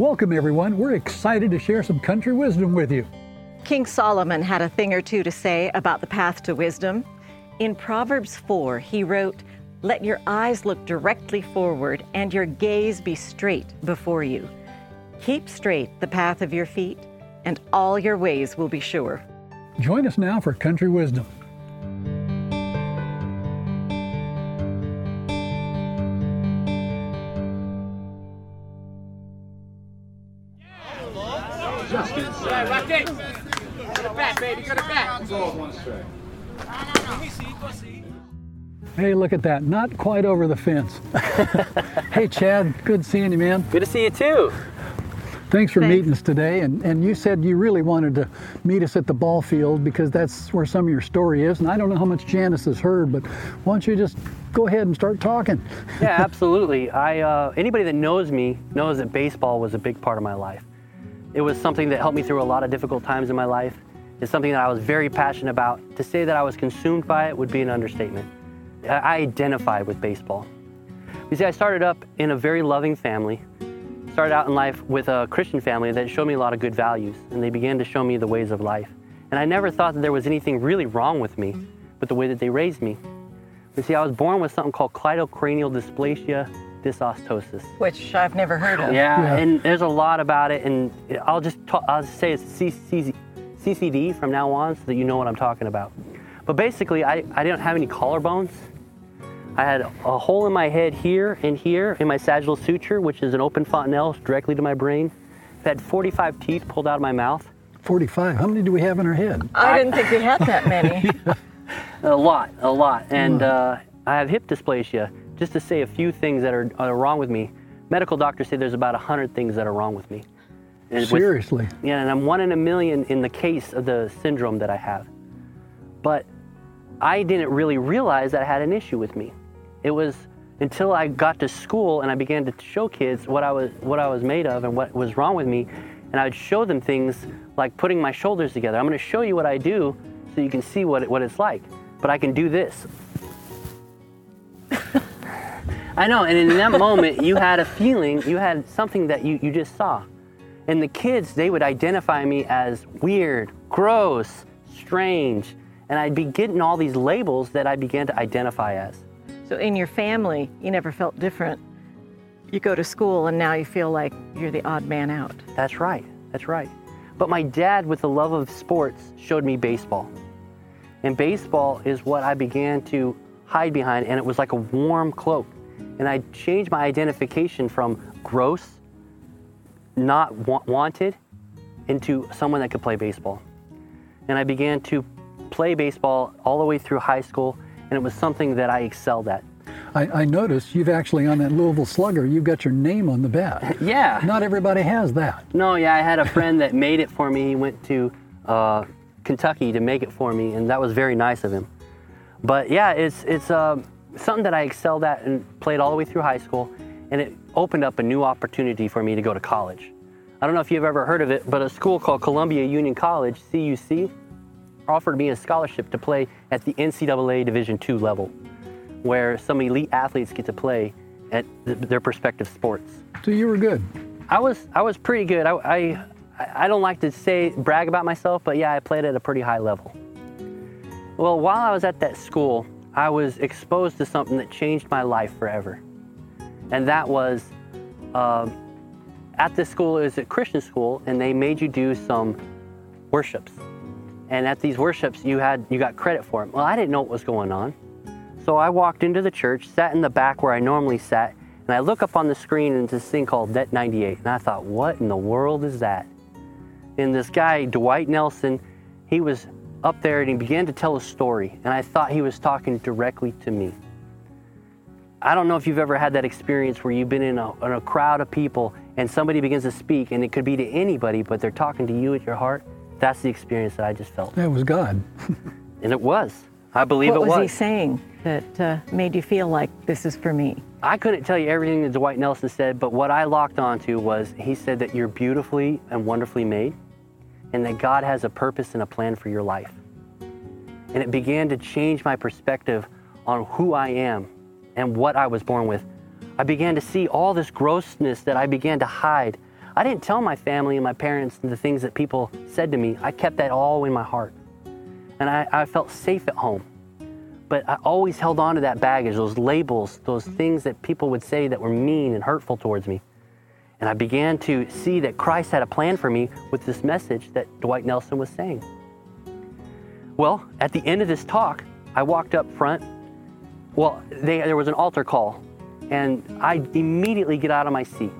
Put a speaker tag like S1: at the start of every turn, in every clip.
S1: Welcome, everyone. We're excited to share some country wisdom with you.
S2: King Solomon had a thing or two to say about the path to wisdom. In Proverbs 4, he wrote, Let your eyes look directly forward and your gaze be straight before you. Keep straight the path of your feet, and all your ways will be sure.
S1: Join us now for Country Wisdom.
S3: Baby. Go to bat. It's all one strike.
S1: Hey, look at that. Not quite over the fence. hey, Chad. Good seeing you, man.
S4: Good to see you too.
S1: Thanks for
S2: Thanks.
S1: meeting us today. And, and you said you really wanted to meet us at the ball field because that's where some of your story is. And I don't know how much Janice has heard, but why don't you just go ahead and start talking?
S4: Yeah, absolutely. I uh, anybody that knows me knows that baseball was a big part of my life. It was something that helped me through a lot of difficult times in my life. It's something that I was very passionate about. To say that I was consumed by it would be an understatement. I- I identified with baseball. You see, I started up in a very loving family. Started out in life with a Christian family that showed me a lot of good values, and they began to show me the ways of life. And I never thought that there was anything really wrong with me, but the way that they raised me. You see, I was born with something called cleidocranial dysplasia dysostosis.
S2: Which I've never heard of.
S4: Yeah,
S1: Yeah.
S4: and there's a lot about it, and I'll just talk, I'll just say it's CC, CCD from now on, so that you know what I'm talking about. But basically, I, I didn't have any collarbones. I had a hole in my head here and here in my sagittal suture, which is an open fontanelle directly to my brain. I had 45 teeth pulled out of my mouth.
S1: 45. How many do we have in our head?
S2: I didn't think we had that many.
S4: A lot, a lot. And uh, I have hip dysplasia. Just to say a few things that are, are wrong with me. Medical doctors say there's about 100 things that are wrong with me. And with-
S1: Seriously.
S4: yeah, and I'm one in a million in the case of the syndrome that I have. But I didn't really realize that I had an issue with me. It was until I got to school and I began to show kids what I was what I was made of and what was wrong with me, and I would show them things like putting my shoulders together. I'm going to show you what I do so you can see what it, what it's like. But I can do this. I know, and in that moment, you had a feeling, you had something that you, you just saw. And the kids, they would identify me as weird, gross, strange, and I'd be getting all these labels that I began to identify as.
S2: so in your family, you never felt different. You go to school and now you feel like you're the odd man out.
S4: That's right, that's right. But my dad, with the love of sports, showed me baseball. And baseball is what I began to hide behind, and it was like a warm cloak. And I changed my identification from gross, not wa- wanted, into someone that could play baseball. And I began to play baseball all the way through high school, and it was something that I excelled at.
S1: I, I noticed you've actually, on that Louisville Slugger, you've got your name on the bat.
S4: Yeah.
S1: Not everybody has that.
S4: No, yeah, I had a friend that made it for me. He went to uh, Kentucky to make it for me, and that was very nice of him. But yeah, it's it's uh, something that I excelled at and played all the way through high school, and it opened up a new opportunity for me to go to college. I don't know if you've ever heard of it, but a school called Columbia Union College (CUC) offered me a scholarship to play at the NCAA Division II level, where some elite athletes get to play at th- their prospective sports.
S1: So you were good.
S4: I was I was pretty good. I, I I don't like to say brag about myself, but yeah, I played at a pretty high level. Well, while I was at that school, I was exposed to something that changed my life forever, and that was um, at this school. It was a Christian school, and they made you do some worships. And at these worships, you had you got credit for them. Well, I didn't know what was going on, so I walked into the church, sat in the back where I normally sat, and I look up on the screen and this thing called Net 98. And I thought, what in the world is that? And this guy, Dwight Nelson, he was up there and he began to tell a story. And I thought he was talking directly to me. I don't know if you've ever had that experience where you've been in a, in a crowd of people and somebody begins to speak, and it could be to anybody, but they're talking to you at your heart. That's the experience that I just felt.
S1: That was God.
S4: And it was. I believe
S2: what
S4: it
S2: was, What
S4: was.
S2: he saying that uh, made you feel like this is for me?
S4: I couldn't tell you everything that Dwight Nelson said, but what I locked onto was he said that you're beautifully and wonderfully made, and that God has a purpose and a plan for your life. And it began to change my perspective on who I am and what I was born with. I began to see all this grossness that I began to hide. I didn't tell my family and my parents the things that people said to me. I kept that all in my heart. And I, I felt safe at home. But I always held on to that baggage, those labels, those things that people would say that were mean and hurtful towards me. And I began to see that Christ had a plan for me with this message that Dwight Nelson was saying. Well, at the end of this talk, I walked up front. Well, they, there was an altar call, and I immediately get out of my seat.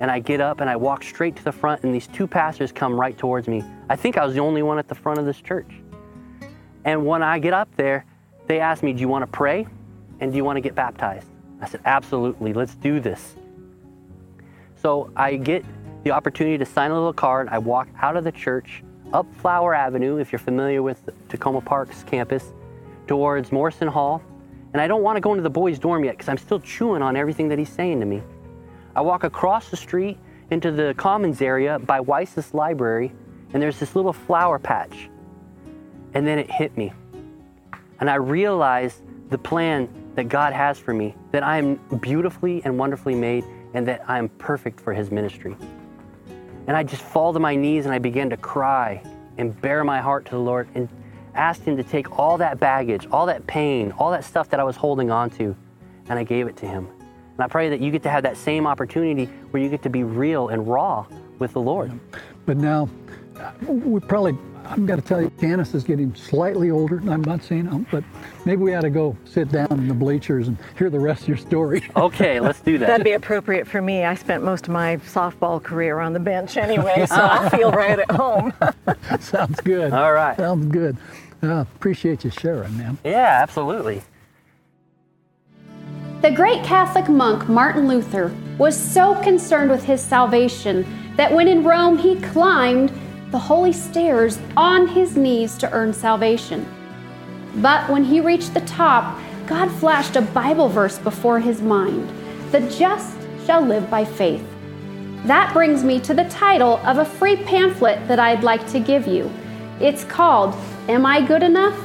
S4: And I get up and I walk straight to the front, and these two pastors come right towards me. I think I was the only one at the front of this church. And when I get up there, they ask me, Do you want to pray? And do you want to get baptized? I said, Absolutely, let's do this. So I get the opportunity to sign a little card. I walk out of the church, up Flower Avenue, if you're familiar with Takoma Park's campus, towards Morrison Hall. And I don't want to go into the boys' dorm yet because I'm still chewing on everything that he's saying to me. I walk across the street into the commons area by Weis's library, and there's this little flower patch. And then it hit me. And I realized the plan that God has for me, that I am beautifully and wonderfully made, and that I am perfect for His ministry. And I just fall to my knees and I begin to cry and bare my heart to the Lord and asked Him to take all that baggage, all that pain, all that stuff that I was holding on to, and I gave it to Him. And I pray that you get to have that same opportunity where you get to be real and raw with the Lord.
S1: But now, we probably, I've got to tell you, Janice is getting slightly older. I'm not saying, um, but maybe we ought to go sit down in the bleachers and hear the rest of your story.
S4: Okay, let's do that.
S2: That'd be appropriate for me. I spent most of my softball career on the bench anyway, so I feel right at home.
S1: Sounds good.
S4: All right.
S1: Sounds good. Uh, appreciate you sharing, man.
S4: Yeah, absolutely.
S5: The great Catholic monk Martin Luther was so concerned with his salvation that when in Rome he climbed the holy stairs on his knees to earn salvation. But when he reached the top, God flashed a Bible verse before his mind The just shall live by faith. That brings me to the title of a free pamphlet that I'd like to give you. It's called Am I Good Enough?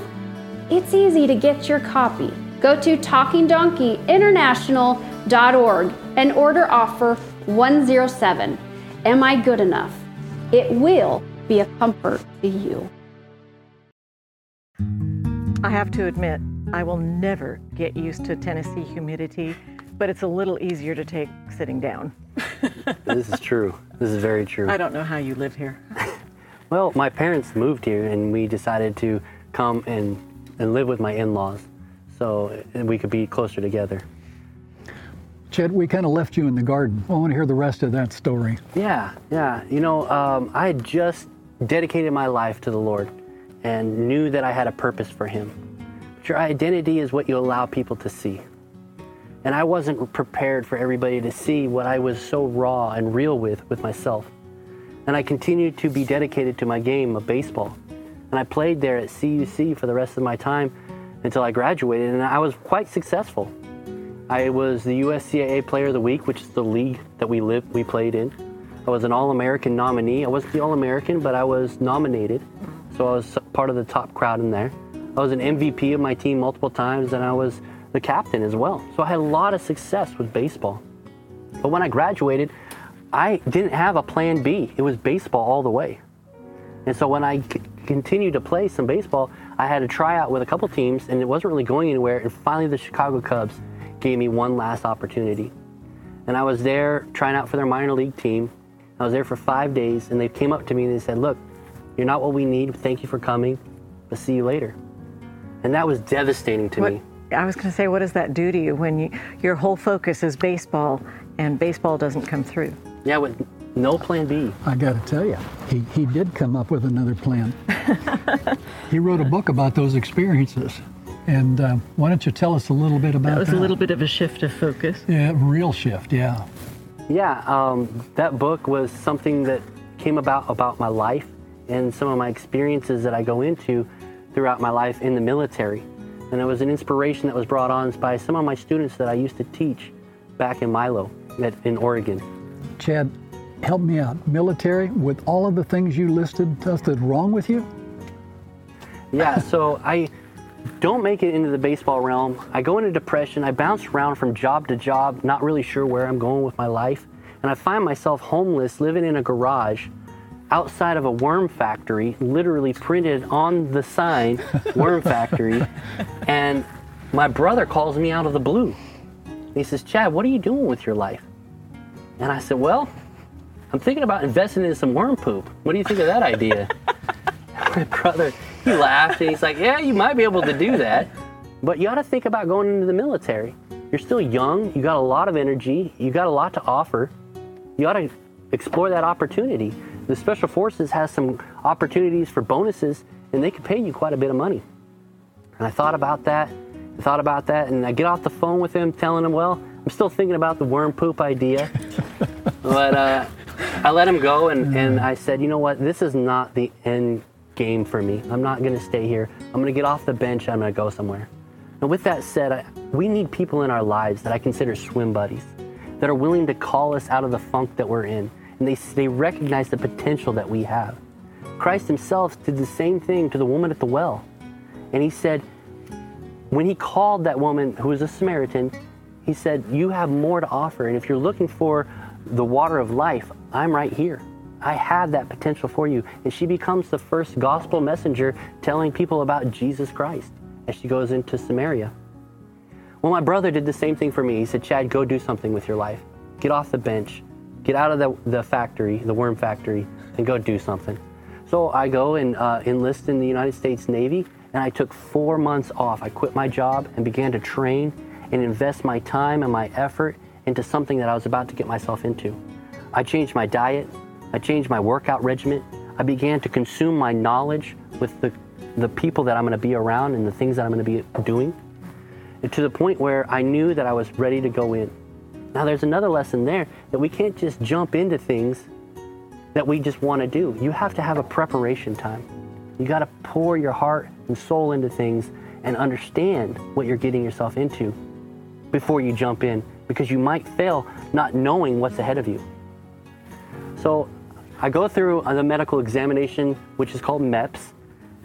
S5: It's easy to get your copy. Go to talkingdonkeyinternational.org and order offer 107. Am I good enough? It will be a comfort to you.
S2: I have to admit, I will never get used to Tennessee humidity, but it's a little easier to take sitting down.
S4: This is true. This is very true.
S2: I don't know how you live here.
S4: Well, my parents moved here and we decided to come and, and live with my in laws so we could be closer together.
S1: Chet, we kind of left you in the garden. I want to hear the rest of that story.
S4: Yeah, yeah. You know, um, I had just dedicated my life to the Lord and knew that I had a purpose for Him. But your identity is what you allow people to see. And I wasn't prepared for everybody to see what I was so raw and real with with myself. And I continued to be dedicated to my game of baseball. And I played there at CUC for the rest of my time until I graduated, and I was quite successful. I was the USCAA Player of the Week, which is the league that we lived, we played in. I was an All-American nominee. I wasn't the All-American, but I was nominated, so I was part of the top crowd in there. I was an MVP of my team multiple times, and I was the captain as well. So I had a lot of success with baseball. But when I graduated, I didn't have a plan B. It was baseball all the way. And so when I c- continued to play some baseball, I had a tryout with a couple teams, and it wasn't really going anywhere. And finally, the Chicago Cubs gave me one last opportunity. And I was there trying out for their minor league team. I was there for five days, and they came up to me and they said, Look, you're not what we need. Thank you for coming, but see you later. And that was devastating to
S2: What,
S4: me.
S2: I was going to say, what does that do to you when you, your whole focus is baseball and baseball doesn't come through?
S4: Yeah, with no plan B.
S1: I got to tell you, he, he did come up with another plan. he wrote a book about those experiences. And uh, why don't you tell us a little bit about
S2: That
S1: that?
S2: was a little bit of a shift of focus.
S1: Yeah, real shift, yeah.
S4: Yeah, um, that book was something that came about about my life and some of my experiences that I go into throughout my life in the military. And it was an inspiration that was brought on by some of my students that I used to teach back in Milo at, in Oregon.
S1: Chad, help me out. Military, with all of the things you listed, that's wrong with you?
S4: Yeah, so I don't make it into the baseball realm. I go into depression. I bounce around from job to job, not really sure where I'm going with my life. and I find myself homeless, living in a garage outside of a worm factory, literally printed on the sign, worm factory. And my brother calls me out of the blue. He says, Chad, what are you doing with your life? And I said, Well, I'm thinking about investing in some worm poop. What do you think of that idea? my brother, he laughed and he's like, Yeah, you might be able to do that. But you ought to think about going into the military. You're still young, you got a lot of energy, you got a lot to offer. You ought to explore that opportunity the Special Forces has some opportunities for bonuses, and they could pay you quite a bit of money. And I thought about that, I thought about that, and I get off the phone with him, telling him, well, I'm still thinking about the worm poop idea. but uh, I let him go, and, and I said, you know what, this is not the end game for me. I'm not going to stay here. I'm going to get off the bench, I'm going to go somewhere. And with that said, I, we need people in our lives that I consider swim buddies, that are willing to call us out of the funk that we're in and they, they recognize the potential that we have. Christ himself did the same thing to the woman at the well. And he said, when he called that woman who was a Samaritan, he said, You have more to offer. And if you're looking for the water of life, I'm right here. I have that potential for you. And she becomes the first gospel messenger telling people about Jesus Christ as she goes into Samaria. Well, my brother did the same thing for me. He said, Chad, go do something with your life. Get off the bench. Get out of the, the factory, the worm factory, and go do something. So I go and uh, enlist in the United States Navy, and I took four months off. I quit my job and began to train and invest my time and my effort into something that I was about to get myself into. I changed my diet, I changed my workout regimen, I began to consume my knowledge with the, the people that I'm going to be around and the things that I'm going to be doing, to the point where I knew that I was ready to go in. Now, there's another lesson there that we can't just jump into things that we just want to do. You have to have a preparation time. You got to pour your heart and soul into things and understand what you're getting yourself into before you jump in because you might fail not knowing what's ahead of you. So, I go through the medical examination, which is called MEPS,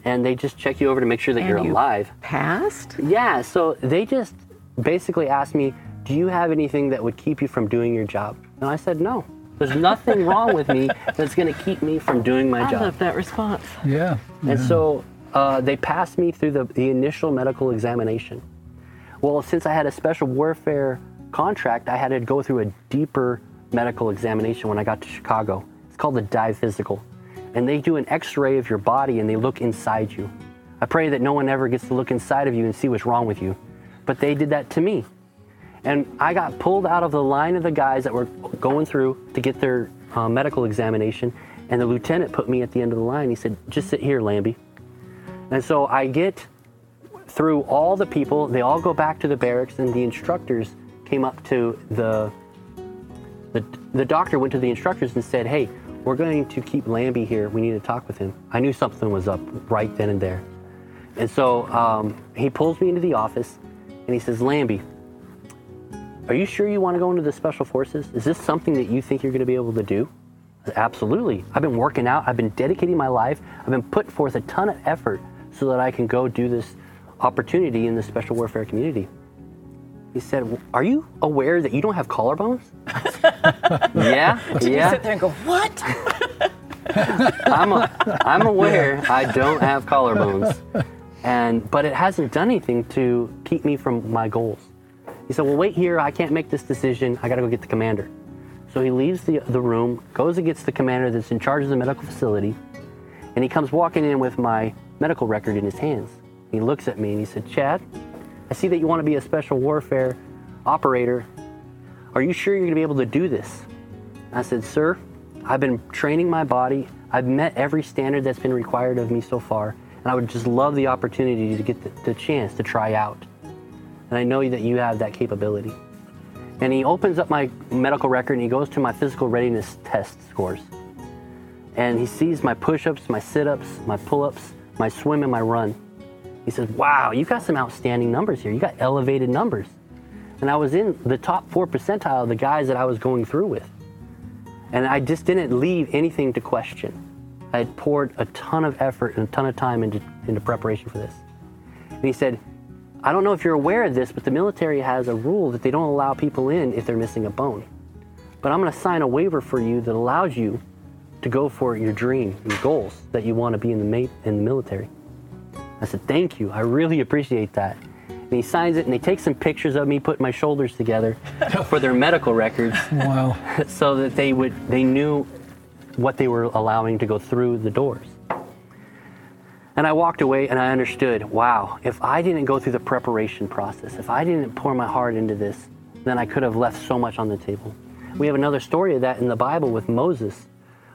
S4: and they just check you over to make sure that
S2: And
S4: you're
S2: you
S4: alive.
S2: Passed?
S4: Yeah, so they just basically asked me, Do you have anything that would keep you from doing your job? And I said, No. There's nothing wrong with me that's going to keep me from doing my
S2: I
S4: job.
S2: I love that response.
S1: Yeah.
S4: And
S1: yeah.
S4: so uh, they passed me through the, the initial medical examination. Well, since I had a special warfare contract, I had to go through a deeper medical examination when I got to Chicago. It's called the dive physical. And they do an x ray of your body and they look inside you. I pray that no one ever gets to look inside of you and see what's wrong with you. But they did that to me. And I got pulled out of the line of the guys that were going through to get their uh, medical examination. And the lieutenant put me at the end of the line. He said, Just sit here, Lambie. And so I get through all the people, they all go back to the barracks, and the instructors came up to the, the, the doctor went to the instructors and said, Hey, we're going to keep Lambie here. We need to talk with him. I knew something was up right then and there. And so um, he pulls me into the office and he says, Lambie, are you sure you want to go into the special forces? Is this something that you think you're going to be able to do? Absolutely. I've been working out. I've been dedicating my life. I've been putting forth a ton of effort so that I can go do this opportunity in the special warfare community. He said, Are you aware that you don't have collarbones? yeah, yeah.
S2: Sit there and go, what?
S4: I'm, a, I'm aware I don't have collarbones, and but it hasn't done anything to keep me from my goals. He said, "Well, wait here. I can't make this decision. I got to go get the commander." So he leaves the, the room, goes and gets the commander that's in charge of the medical facility, and he comes walking in with my medical record in his hands. He looks at me and he said, "Chad, I see that you want to be a special warfare operator. Are you sure you're going to be able to do this?" I said, "Sir, I've been training my body. I've met every standard that's been required of me so far, and I would just love the opportunity to get the, the chance to try out. And I know that you have that capability. And he opens up my medical record and he goes to my physical readiness test scores. And he sees my push ups, my sit ups, my pull ups, my swim, and my run. He says, Wow, you've got some outstanding numbers here. You got elevated numbers. And I was in the top four percentile of the guys that I was going through with. And I just didn't leave anything to question. I had poured a ton of effort and a ton of time into, into preparation for this. And he said, I don't know if you're aware of this, but the military has a rule that they don't allow people in if they're missing a bone. but I'm going to sign a waiver for you that allows you to go for your dream and goals that you want to be in the, ma- in the military. I said, Thank you. I really appreciate that. And he signs it, and they take some pictures of me putting my shoulders together for their medical records
S1: Wow.
S4: so that they would they knew what they were allowing to go through the doors. And I walked away and I understood, wow, if I didn't go through the preparation process, if I didn't pour my heart into this, then I could have left so much on the table. We have another story of that in the Bible with Moses.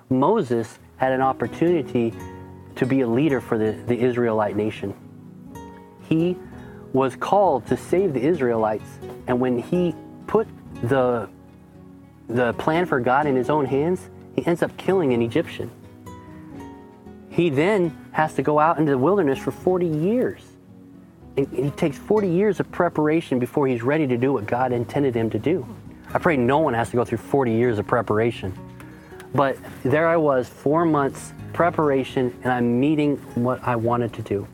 S4: Moses had an opportunity to be a leader for the, the Israelite nation. He was called to save the Israelites, and when he put the the plan for God in his own hands, he ends up killing an Egyptian. He then has to go out into the wilderness for 40 years. And he takes 40 years of preparation before he's ready to do what God intended him to do. I pray no one has to go through 40 years of preparation. But there I was, four months preparation, and I'm meeting what I wanted to do.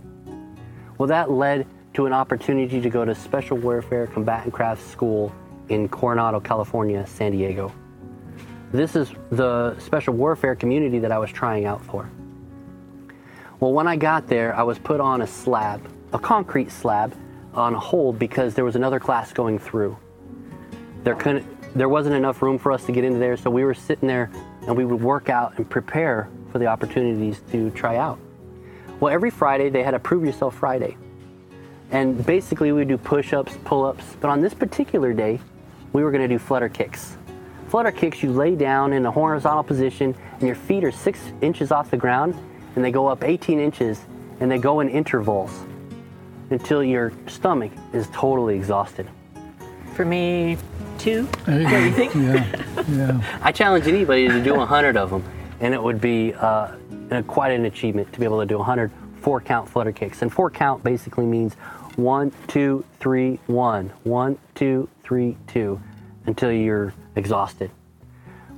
S4: Well, that led to an opportunity to go to Special Warfare Combatant Craft School in Coronado, California, San Diego. This is the special warfare community that I was trying out for. Well, when I got there, I was put on a slab, a concrete slab, on a hold because there was another class going through. There couldn't, there wasn't enough room for us to get into there, so we were sitting there and we would work out and prepare for the opportunities to try out. Well, every Friday they had a Prove Yourself Friday. And basically we do push-ups, pull-ups, but on this particular day, we were to do flutter kicks. Flutter kicks, you lay down in a horizontal position and your feet are six inches off the ground and they go up 18 inches and they go in intervals until your stomach is totally exhausted.
S2: For me, two.
S1: There
S2: What do you think?
S1: Yeah. Yeah.
S4: I challenge anybody to do 100 of them, and it would be uh, uh, quite an achievement to be able to do 100 four count flutter kicks. And four count basically means one, two, three, one, one, two, three, two, until you're exhausted.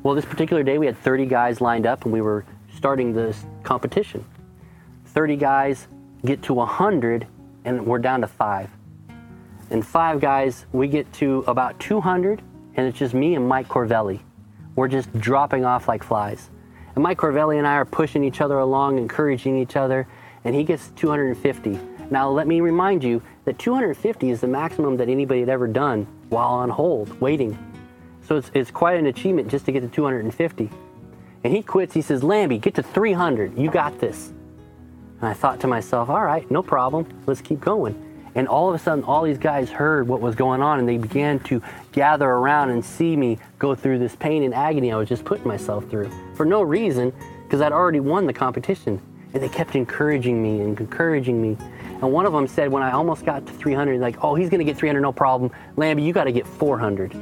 S4: Well, this particular day we had 30 guys lined up, and we were starting this competition. 30 guys get to 100, and we're down to five. And five guys, we get to about 200, and it's just me and Mike Corvelli. We're just dropping off like flies. And Mike Corvelli and I are pushing each other along, encouraging each other, and he gets 250. Now, let me remind you that 250 is the maximum that anybody had ever done while on hold, waiting. So it's, it's quite an achievement just to get to 250. And he quits. He says, Lambie, get to 300. You got this. And I thought to myself, all right, no problem. Let's keep going. And all of a sudden, all these guys heard what was going on and they began to gather around and see me go through this pain and agony I was just putting myself through for no reason because I'd already won the competition. And they kept encouraging me and encouraging me. And one of them said, when I almost got to 300, like, oh, he's going to get 300, no problem. Lambie, you got to get 400.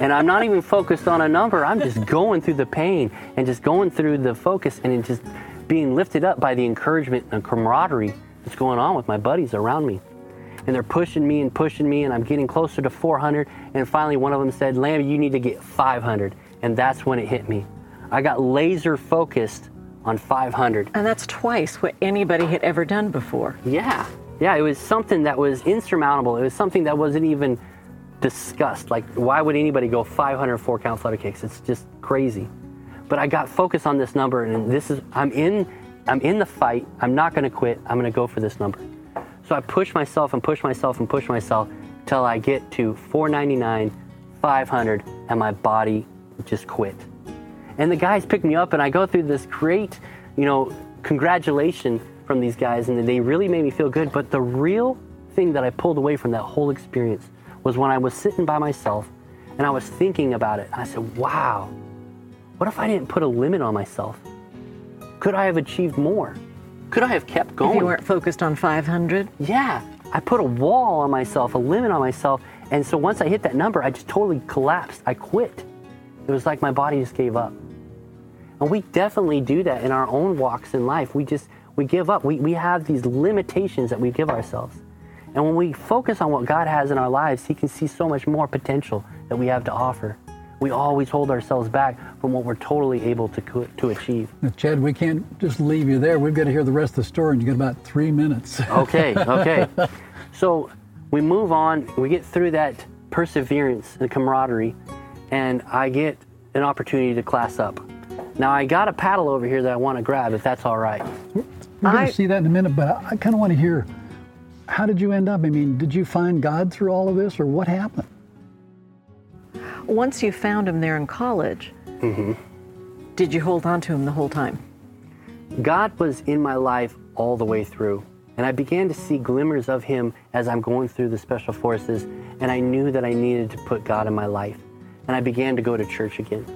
S4: And I'm not even focused on a number. I'm just going through the pain and just going through the focus and just being lifted up by the encouragement and camaraderie that's going on with my buddies around me. And they're pushing me and pushing me, and I'm getting closer to 400. And finally, one of them said, Lamb, you need to get 500. And that's when it hit me. I got laser focused on 500.
S2: And that's twice what anybody had ever done before.
S4: Yeah. Yeah, it was something that was insurmountable. It was something that wasn't even discussed. Like, why would anybody go 500 four count flutter kicks? It's just crazy. But I got focused on this number, and this is I'm in I'm in the fight. I'm not going to quit. I'm going to go for this number. So I push myself and push myself and push myself till I get to 499, 500, and my body just quit. And the guys pick me up, and I go through this great, you know, congratulation from these guys, and they really made me feel good. But the real thing that I pulled away from that whole experience was when I was sitting by myself and I was thinking about it. I said, wow, what if I didn't put a limit on myself? Could I have achieved more? Could I have kept going?
S2: If you weren't focused on 500,
S4: Yeah, I put a wall on myself, a limit on myself, and so once I hit that number, I just totally collapsed. I quit. It was like my body just gave up. And we definitely do that in our own walks in life. We just we give up. We we have these limitations that we give ourselves. And when we focus on what God has in our lives, He can see so much more potential that we have to offer. We always hold ourselves back from what we're totally able to to achieve.
S1: Now, Chad, we can't just leave you there. We've got to hear the rest of the story, and you got about three minutes.
S4: Okay, okay. so we move on, we get through that perseverance and camaraderie, and I get an opportunity to class up. Now I got a paddle over here that I want to grab, if that's all right.
S1: We're going to see that in a minute, but I, I kind of want to hear how did you end up? I mean, did you find God through all of this, or what happened?
S2: Once you found him there in college, mm-hmm. did you hold on to him the whole time?
S4: God was in my life all the way through. And I began to see glimmers of Him as I'm going through the special forces. And I knew that I needed to put God in my life. And I began to go to church again.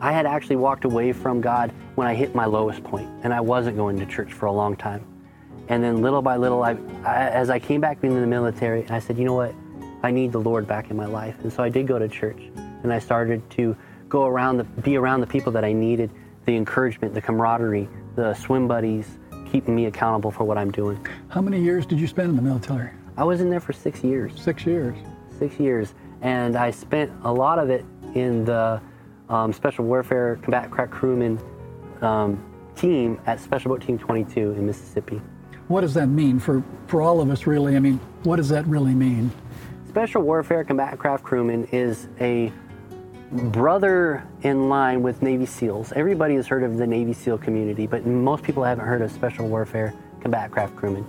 S4: I had actually walked away from God when I hit my lowest point, and I wasn't going to church for a long time. And then little by little, I, I, as I came back into the military, I said, you know what? I need the Lord back in my life. And so I did go to church, and I started to go around, the, be around the people that I needed, the encouragement, the camaraderie, the swim buddies, keeping me accountable for what I'm doing.
S1: How many years did you spend in the military?
S4: I was in there for six years
S1: Six years.
S4: six years, and I spent a lot of it in the um, Special Warfare Combat Craft Crewman um, team at Special Boat Team 22 in Mississippi.
S1: What does that mean for, for all of us, really? I mean, what does that really mean?
S4: Special Warfare Combat Craft Crewman is a brother in line with Navy SEALs. Everybody has heard of the Navy SEAL community, but most people haven't heard of Special Warfare Combat Craft Crewmen.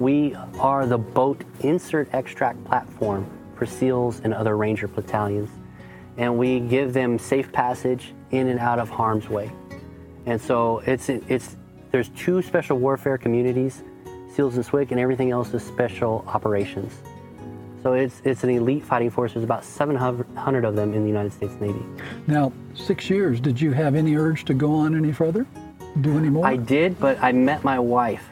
S4: We are the boat insert extract platform for SEALs and other Ranger battalions, and we give them safe passage in and out of harm's way. And so it's it's there's two special warfare communities, SEALs and SWCC, and everything else is special operations. So it's it's an elite fighting force. There's about 700 of them in the United States Navy.
S1: Now, six years, did you have any urge to go on any further? Do any more?
S4: I did, but I met my wife,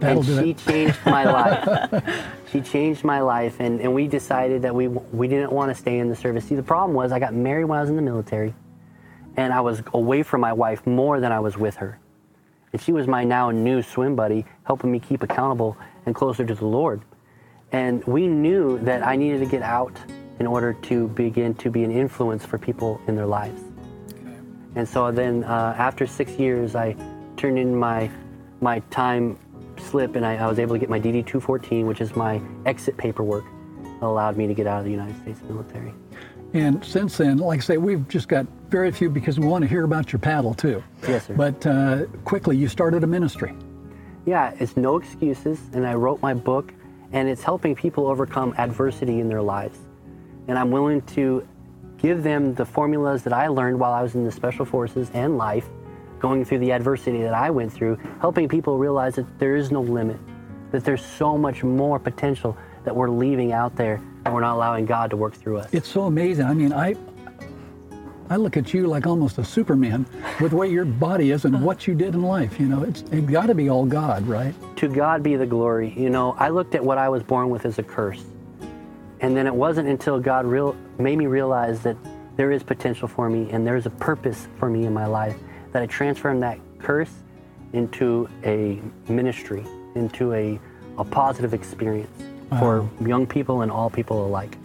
S1: That'll
S4: and she changed my life. she changed my life, and, and we decided that we we didn't want to stay in the service. See, the problem was I got married when I was in the military, and I was away from my wife more than I was with her. And she was my now new swim buddy, helping me keep accountable and closer to the Lord. And we knew that I needed to get out in order to begin to be an influence for people in their lives. And so then, uh, after six years, I turned in my my time slip, and I, I was able to get my DD 214, which is my exit paperwork, that allowed me to get out of the United States military.
S1: And since then, like I say, we've just got very few because we want to hear about your paddle too.
S4: Yes, sir.
S1: But uh, quickly, you started a ministry.
S4: Yeah, it's no excuses, and I wrote my book, and it's helping people overcome adversity in their lives. And I'm willing to give them the formulas that I learned while I was in the special forces and life, going through the adversity that I went through, helping people realize that there is no limit, that there's so much more potential that we're leaving out there and we're not allowing God to work through us.
S1: It's so amazing. I mean, I I look at you like almost a Superman with what your body is and what you did in life. You know, it's it got to be all God, right?
S4: to God be the glory. You know, I looked at what I was born with as a curse. And then it wasn't until God real, made me realize that there is potential for me and there's a purpose for me in my life that I transformed that curse into a ministry, into a, a positive experience for young people and all people alike.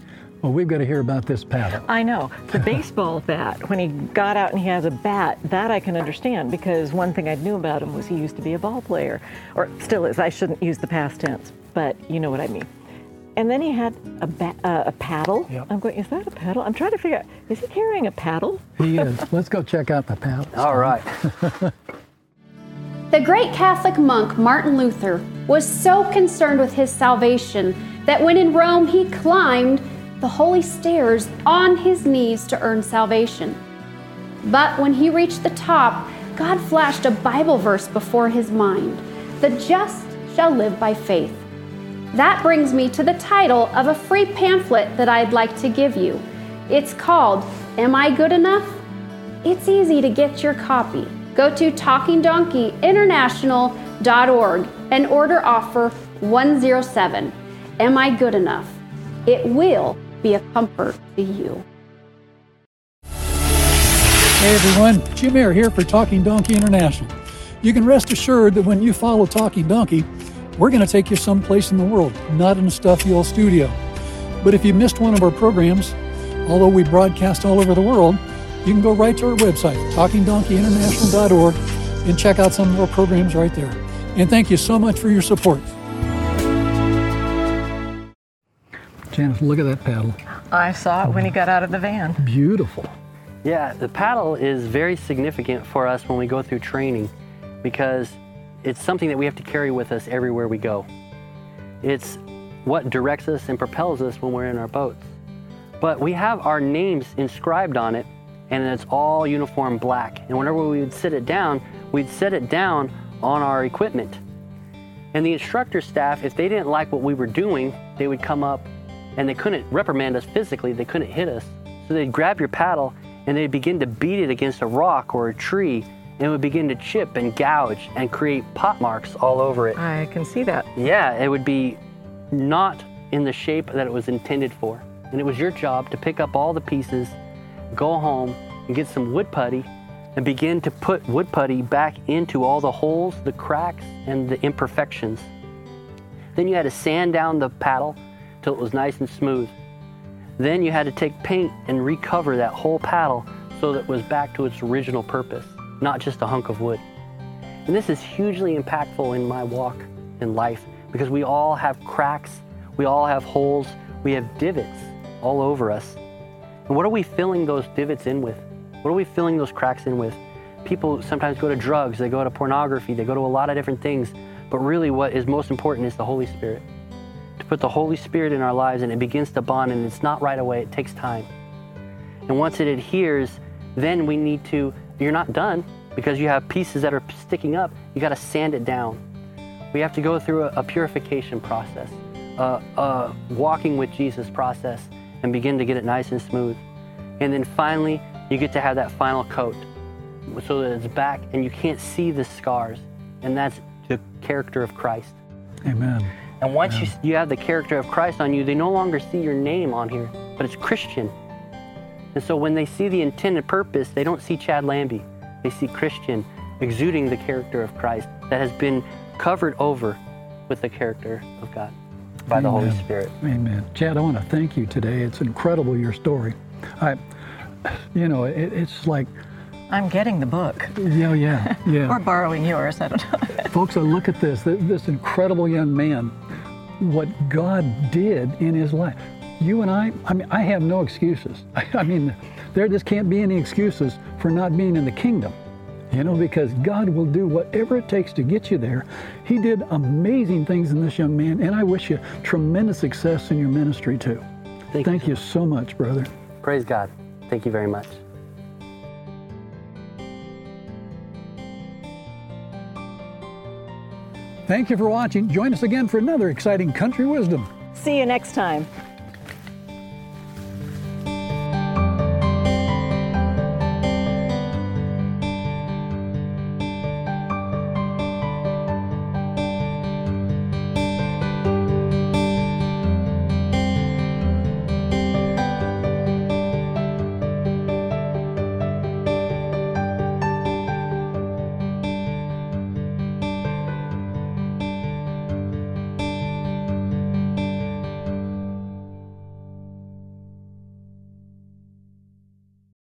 S1: Well, we've got to hear about this paddle.
S2: I know. The baseball bat, when he got out and he has a bat, that I can understand because one thing I knew about him was he used to be a ball player, or still is. I shouldn't use the past tense, but you know what I mean. And then he had a, ba- uh, a paddle.
S1: Yep.
S2: I'm going, is that a paddle? I'm trying to figure out, is he carrying a paddle?
S1: He is. Let's go check out the paddle.
S4: All right.
S5: The great Catholic monk Martin Luther was so concerned with his salvation that when in Rome he climbed the holy stairs on his knees to earn salvation. But when he reached the top, God flashed a Bible verse before his mind The just shall live by faith. That brings me to the title of a free pamphlet that I'd like to give you. It's called Am I Good Enough? It's easy to get your copy. Go to talkingdonkeyinternational.org and order offer 107. Am I good enough? It will be a comfort to you.
S1: Hey everyone, Jim Ayer here for Talking Donkey International. You can rest assured that when you follow Talking Donkey, we're going to take you someplace in the world, not in a stuffy old studio. But if you missed one of our programs, although we broadcast all over the world, you can go right to our website, talkingdonkeyinternational.org, and check out some of our programs right there. And thank you so much for your support. Janice, look at that paddle.
S2: I saw it when he got out of the van.
S1: Beautiful.
S4: Yeah, the paddle is very significant for us when we go through training because it's something that we have to carry with us everywhere we go. It's what directs us and propels us when we're in our boats. But we have our names inscribed on it, and it's all uniform black. And whenever we would sit it down, we'd set it down on our equipment. And the instructor staff, if they didn't like what we were doing, they would come up and they couldn't reprimand us physically, they couldn't hit us. So they'd grab your paddle and they'd begin to beat it against a rock or a tree and it would begin to chip and gouge and create pot marks all over it.
S2: I can see that.
S4: Yeah, it would be not in the shape that it was intended for. And it was your job to pick up all the pieces, go home and get some wood putty and begin to put wood putty back into all the holes, the cracks, and the imperfections. Then you had to sand down the paddle till it was nice and smooth. Then you had to take paint and recover that whole paddle so that it was back to its original purpose, not just a hunk of wood. And this is hugely impactful in my walk in life because we all have cracks, we all have holes, we have divots all over us. And what are we filling those divots in with? What are we filling those cracks in with? People sometimes go to drugs, they go to pornography, they go to a lot of different things, but really what is most important is the Holy Spirit to put the Holy Spirit in our lives and it begins to bond and it's not right away, it takes time. And once it adheres, then we need to, you're not done because you have pieces that are sticking up, you got to sand it down. We have to go through a, a purification process, a, a walking with Jesus process, and begin to get it nice and smooth. And then finally, you get to have that final coat so that it's back and you can't see the scars. And that's the character of Christ.
S1: Amen.
S4: And once you, you have the character of Christ on you, they no longer see your name on here, but it's Christian. And so when they see the intended purpose, they don't see Chad Lambie. They see Christian exuding the character of Christ that has been covered over with the character of God by the Holy
S1: Amen.
S4: Spirit.
S1: Amen. Chad, I want to thank you today. It's incredible your story. I, you know, it, it's like,
S2: I'm getting the book
S1: yeah, yeah, yeah.
S2: or borrowing yours. I don't know.
S1: Folks, I look at this, this incredible young man, what God did in his life. You and I, I mean, I have no excuses. I, I mean, there just can't be any excuses for not being in the kingdom. You know, because God will do whatever it takes to get you there. He did amazing things in this young man, and I wish you tremendous success in your ministry too.
S4: Thank,
S1: Thank you so much, brother.
S4: Praise God. Thank you very much.
S1: Thank you for watching. Join us again for another exciting Country Wisdom.
S2: See you next time.